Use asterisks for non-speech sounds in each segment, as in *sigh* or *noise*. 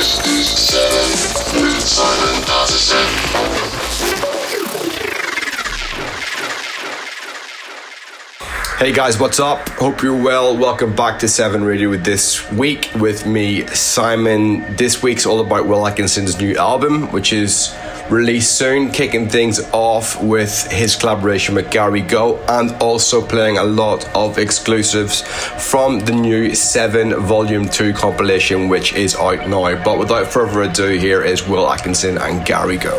with Simon Patterson. Hey guys, what's up? Hope you're well. Welcome back to Seven Radio this week with me, Simon. This week's all about Will Atkinson's new album, which is released soon, kicking things off with his collaboration with Gary Go and also playing a lot of exclusives from the new 7 Volume 2 compilation, which is out now. But without further ado, here is Will Atkinson and Gary Go.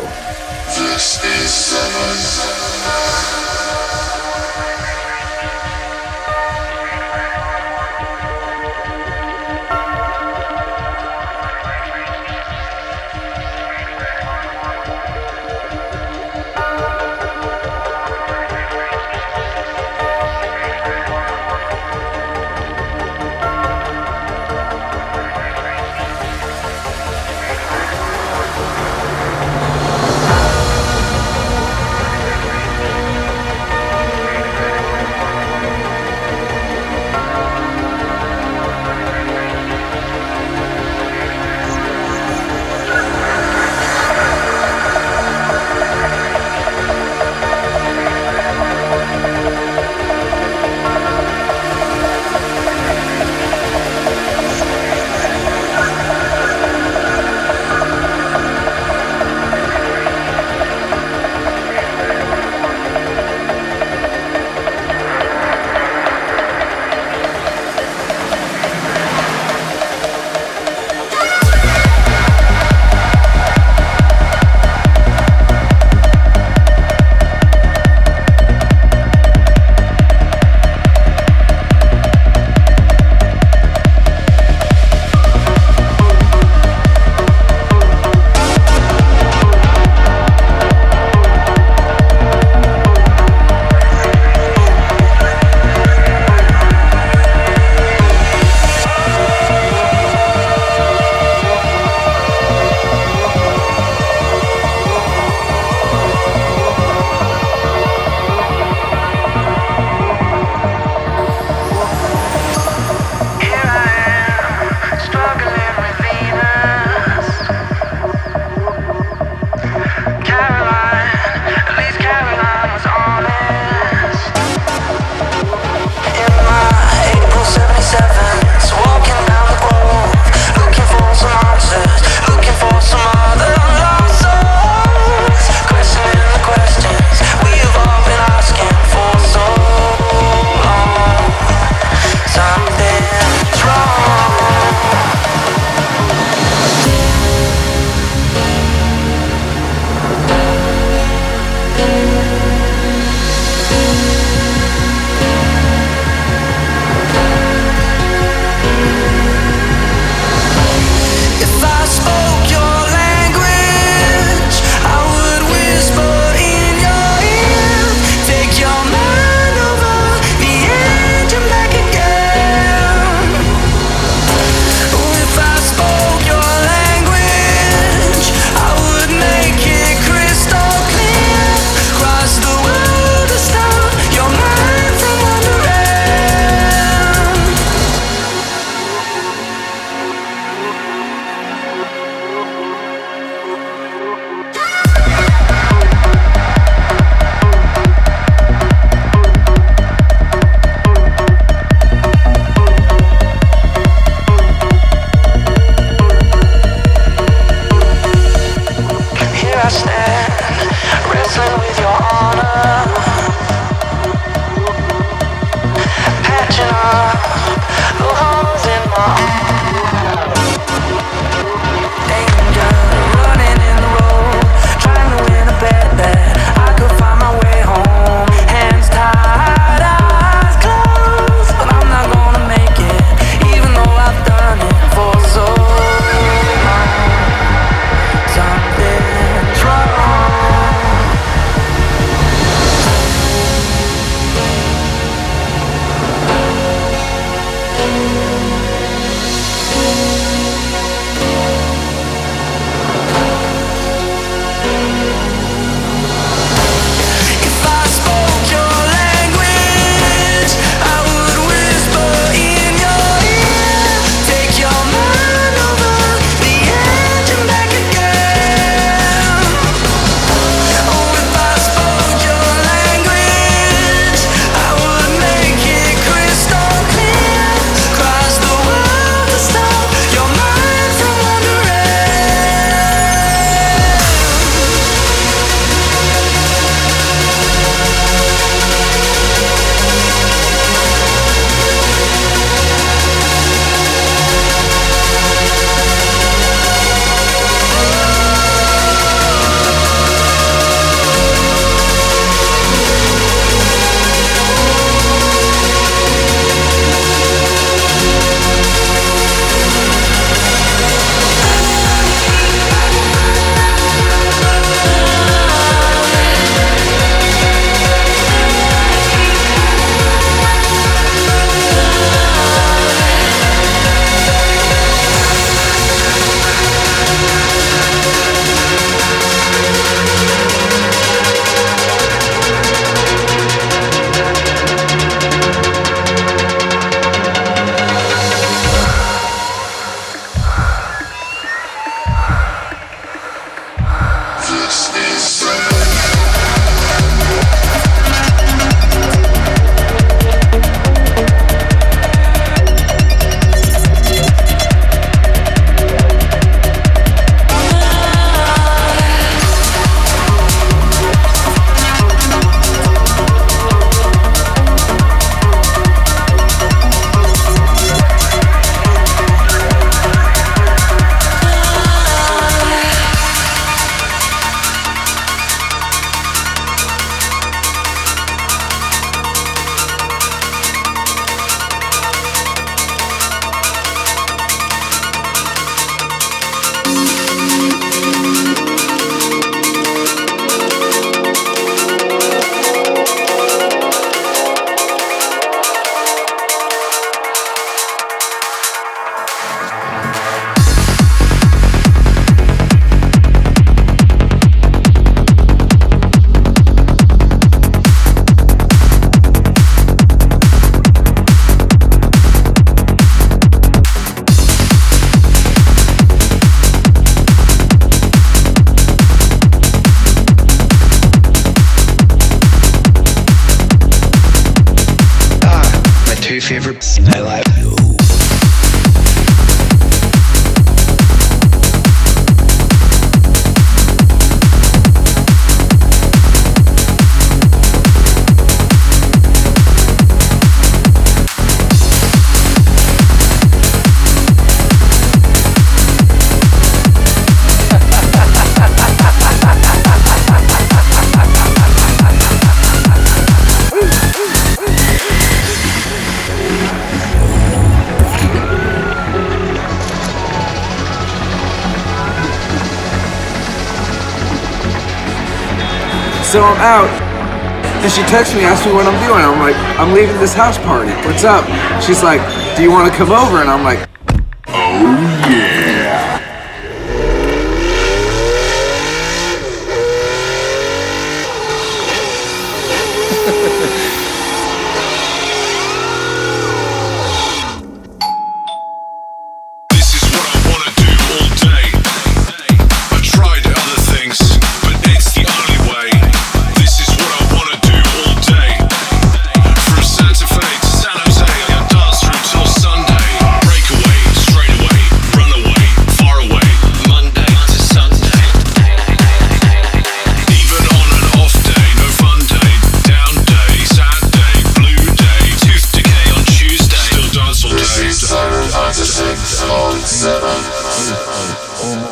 So I'm out. And she texts me, asks me what I'm doing. I'm like, I'm leaving this house party. What's up? She's like, Do you want to come over? And I'm like,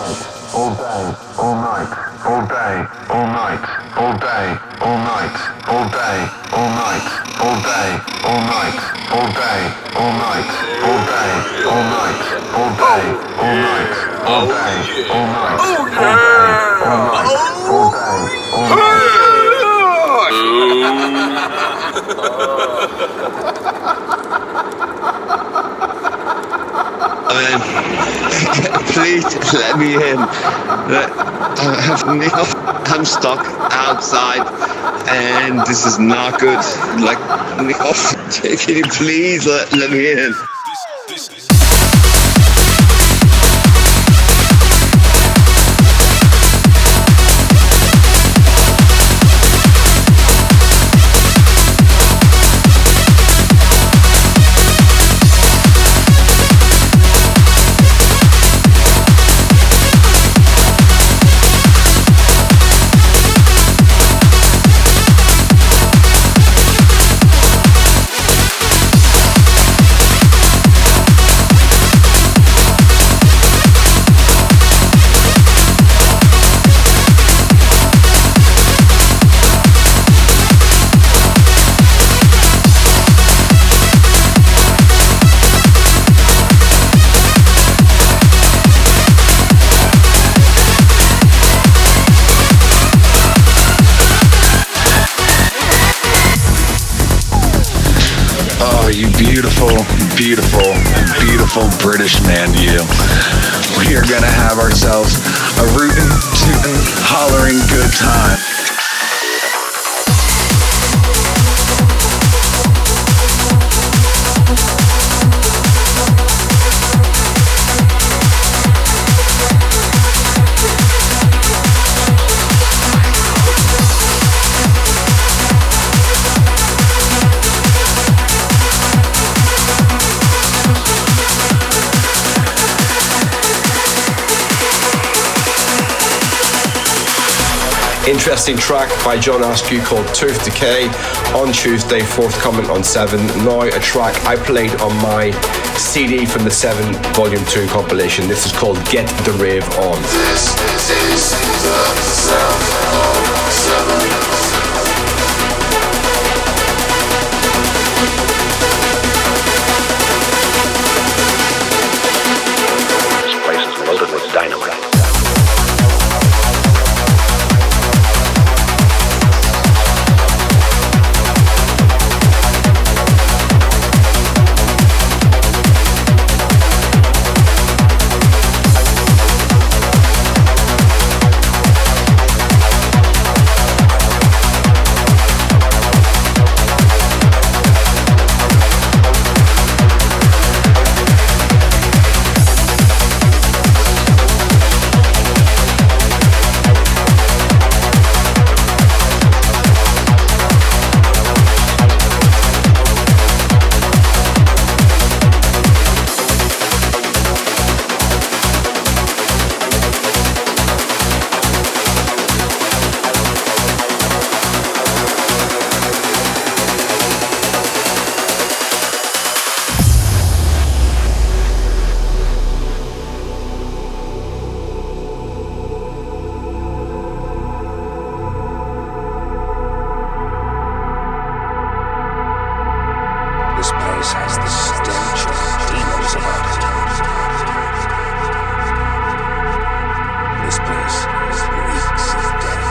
all day, all night, all day, all night, all day, all night, all day, all night, all day, all night, all day, all night, all day, all night, all day, all night, all day, all night, all day, all night, all day, all night. *laughs* Please let me in. Neil. I'm stuck outside, and this is not good. Like *laughs* please let me in? Fishman you—we are going to have ourselves a root Interesting track by John Askew called Tooth Decay on Tuesday, forthcoming on 7. Now, a track I played on my CD from the 7 Volume 2 compilation. This is called Get the Rave On. This voice has the stench of demons about it. This place reeks of death.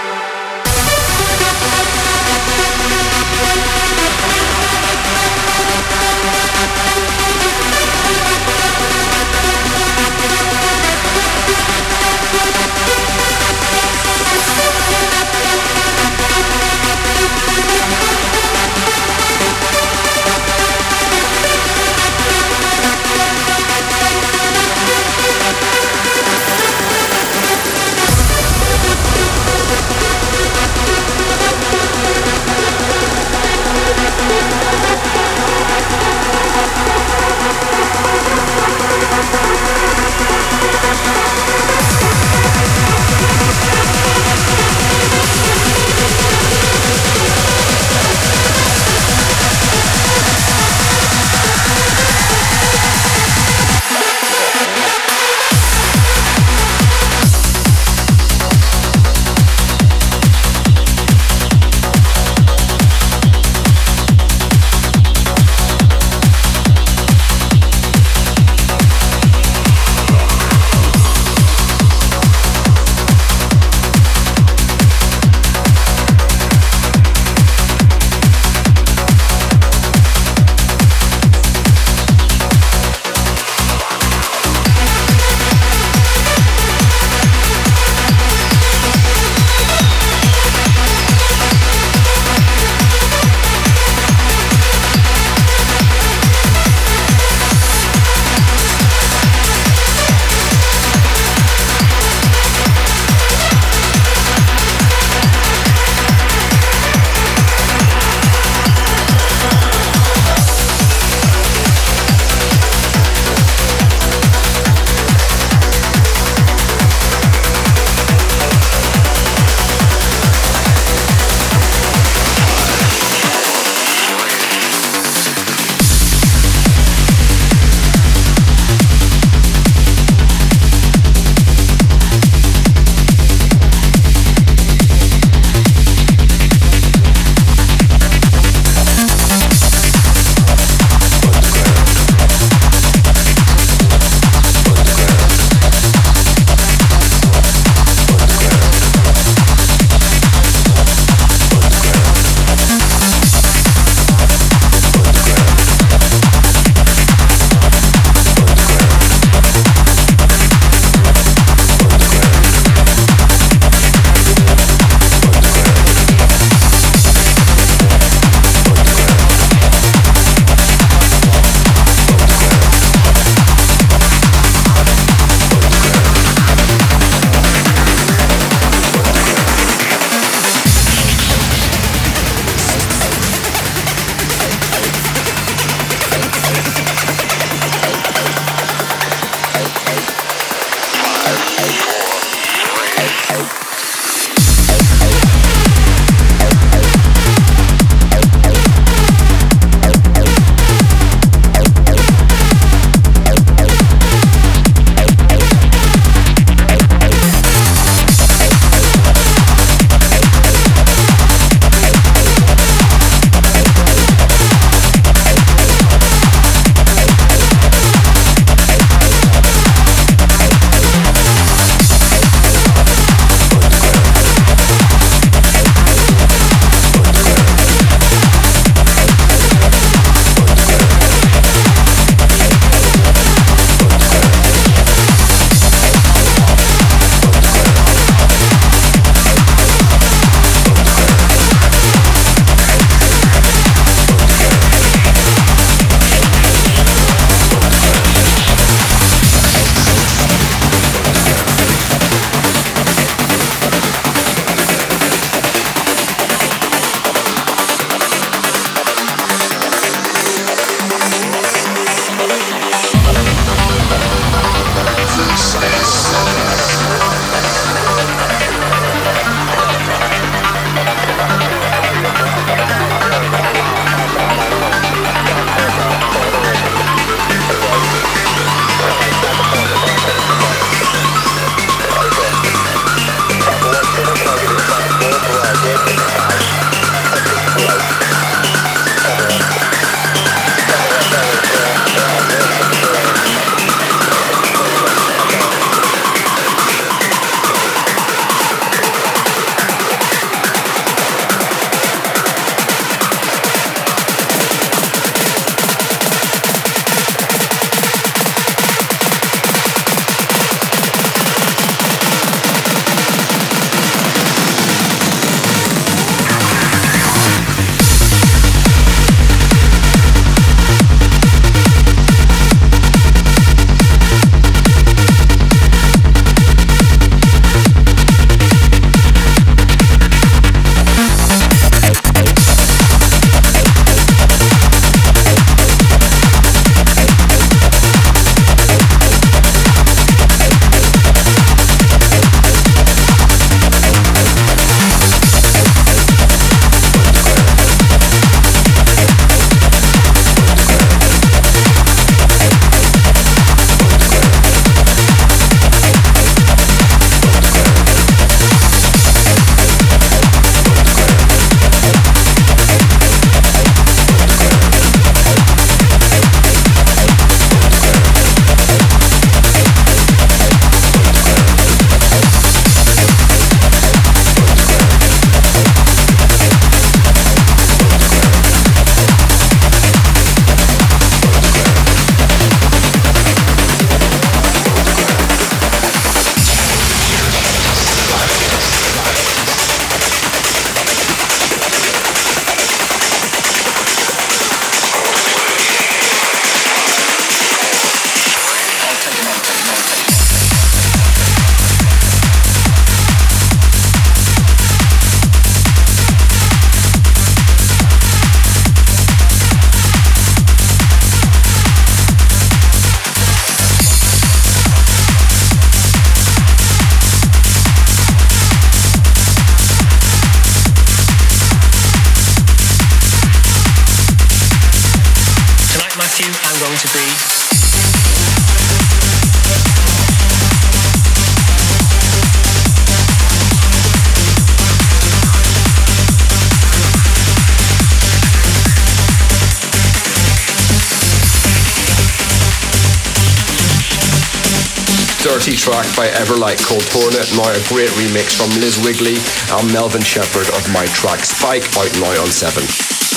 Dirty track by Everlight called Hornet, now a great remix from Liz Wigley and Melvin Shepherd of my track Spike out now on 7.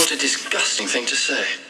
What a disgusting thing to say.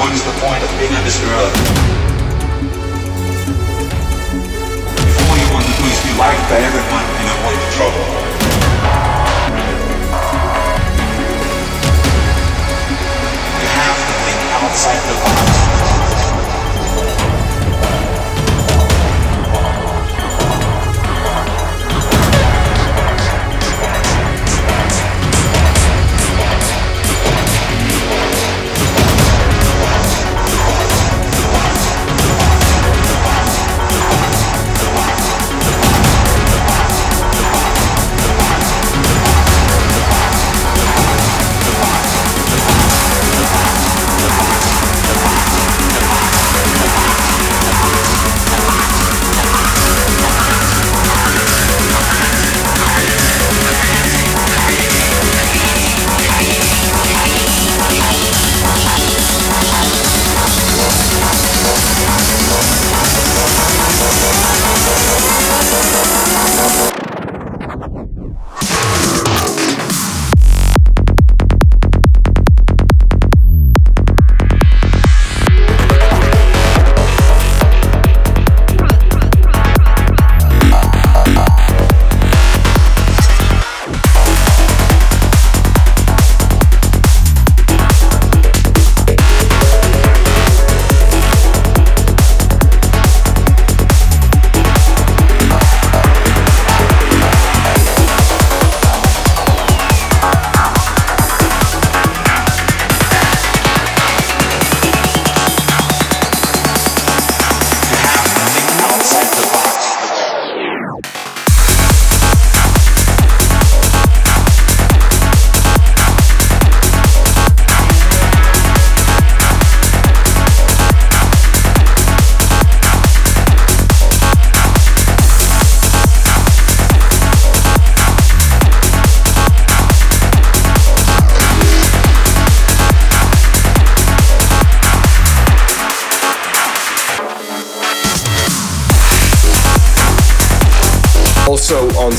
What is the point of being on this earth?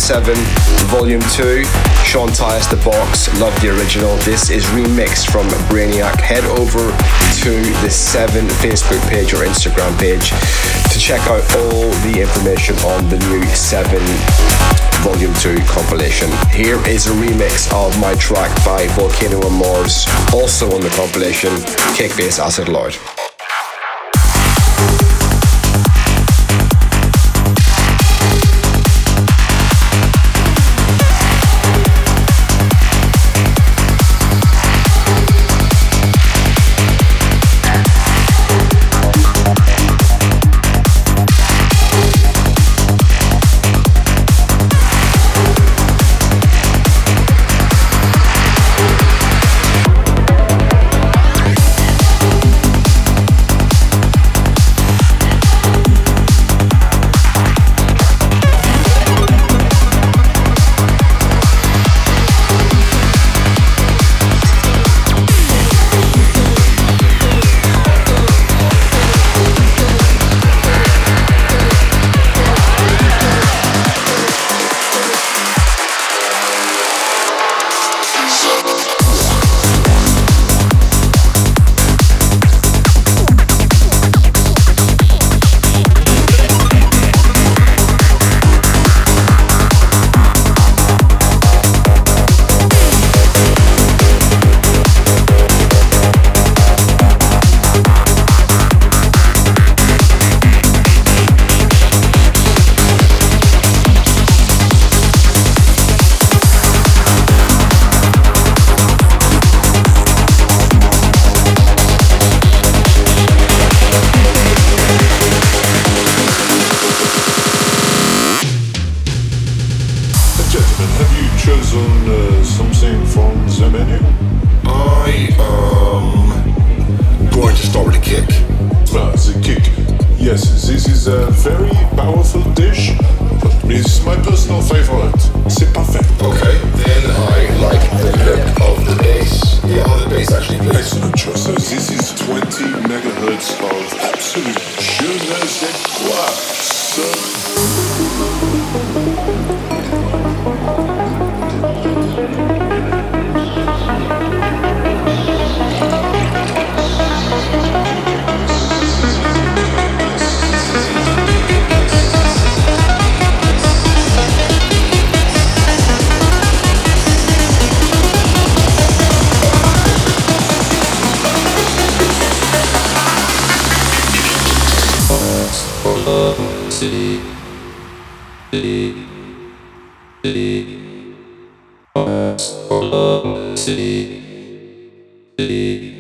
7, Volume 2, Sean Tyas The Box, love the original. This is remixed from Brainiac. Head over to the 7 Facebook page or Instagram page to check out all the information on the new 7 Volume 2 compilation. Here is a remix of my track by Volcano and Mars, also on the compilation, Kick Bass Acid Loud. City. City.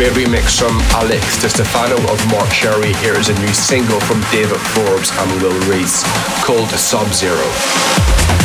Great remix from Alex Di Stefano of Mark Sherry. Here is a new single from David Forbes and Will Reese called Sub Zero.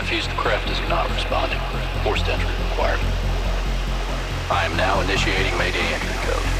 Cepheus, craft is not responding. Forced entry required. I am now initiating mayday entry code.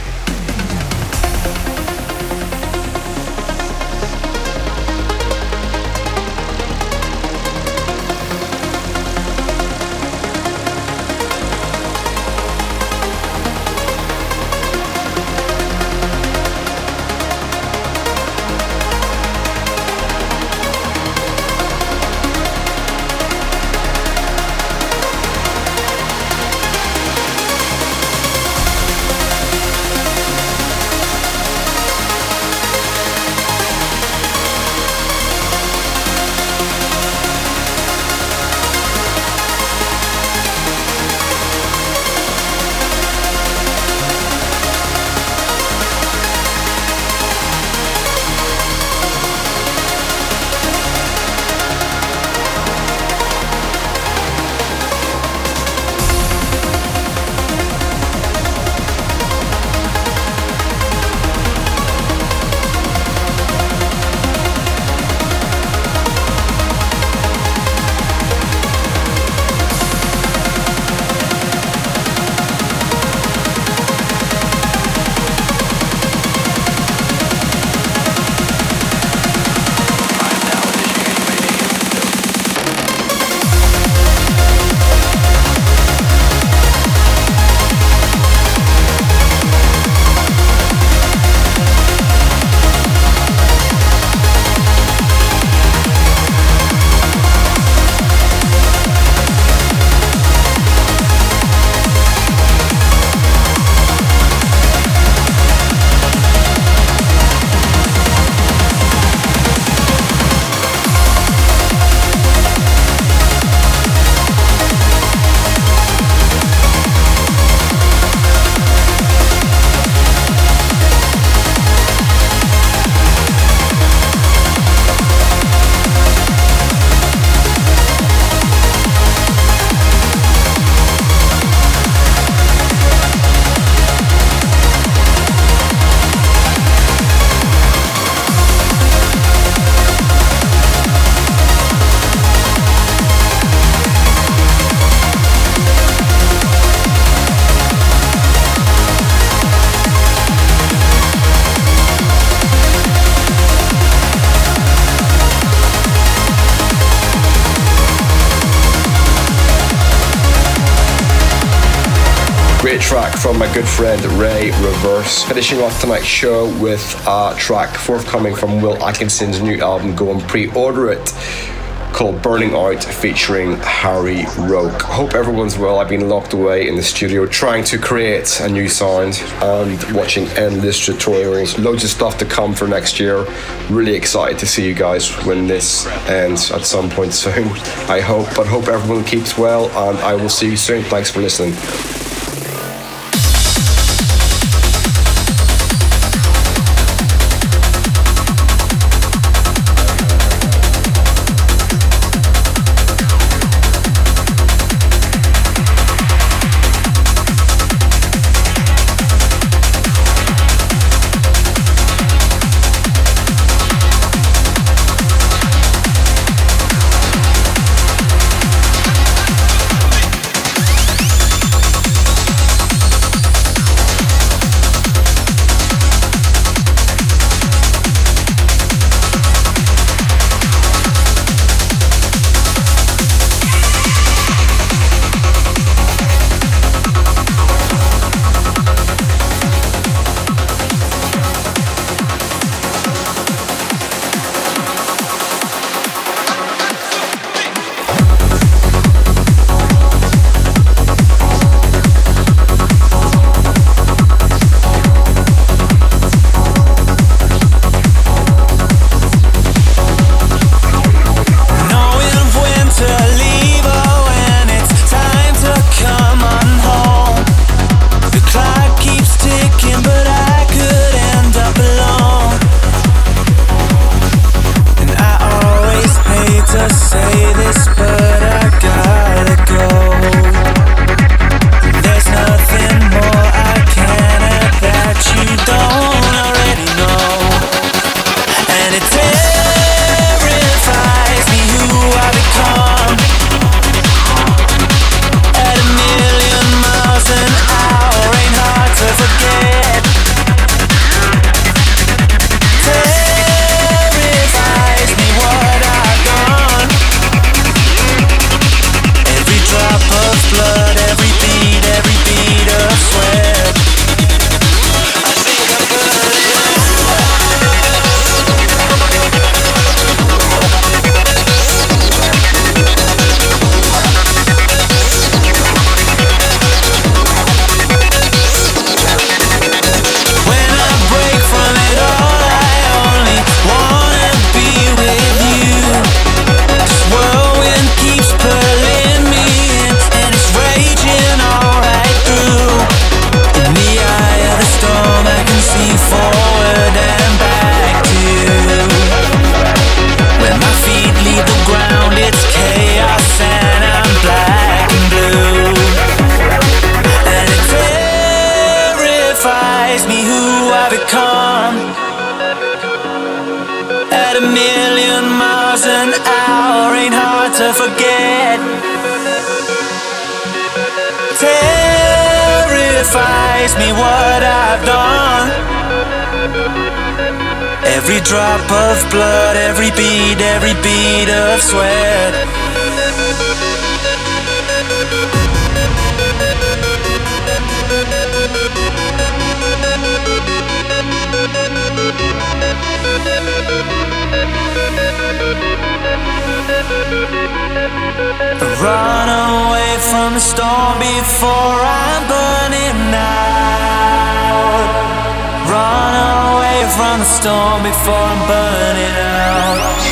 Reverse. Finishing off tonight's show with a track forthcoming from Will Atkinson's new album. Go and pre order it. Called Burning Out featuring Harry Roke. Hope everyone's well. I've been locked away in the studio trying to create a new sound and watching endless tutorials. Loads of stuff to come for next year. Really excited to see you guys when this ends at some point soon. I hope, but hope everyone keeps well and I will see you soon. Thanks for listening. Of blood, every beat, every beat of sweat. Run away from the storm before I'm from the storm before I'm burning out.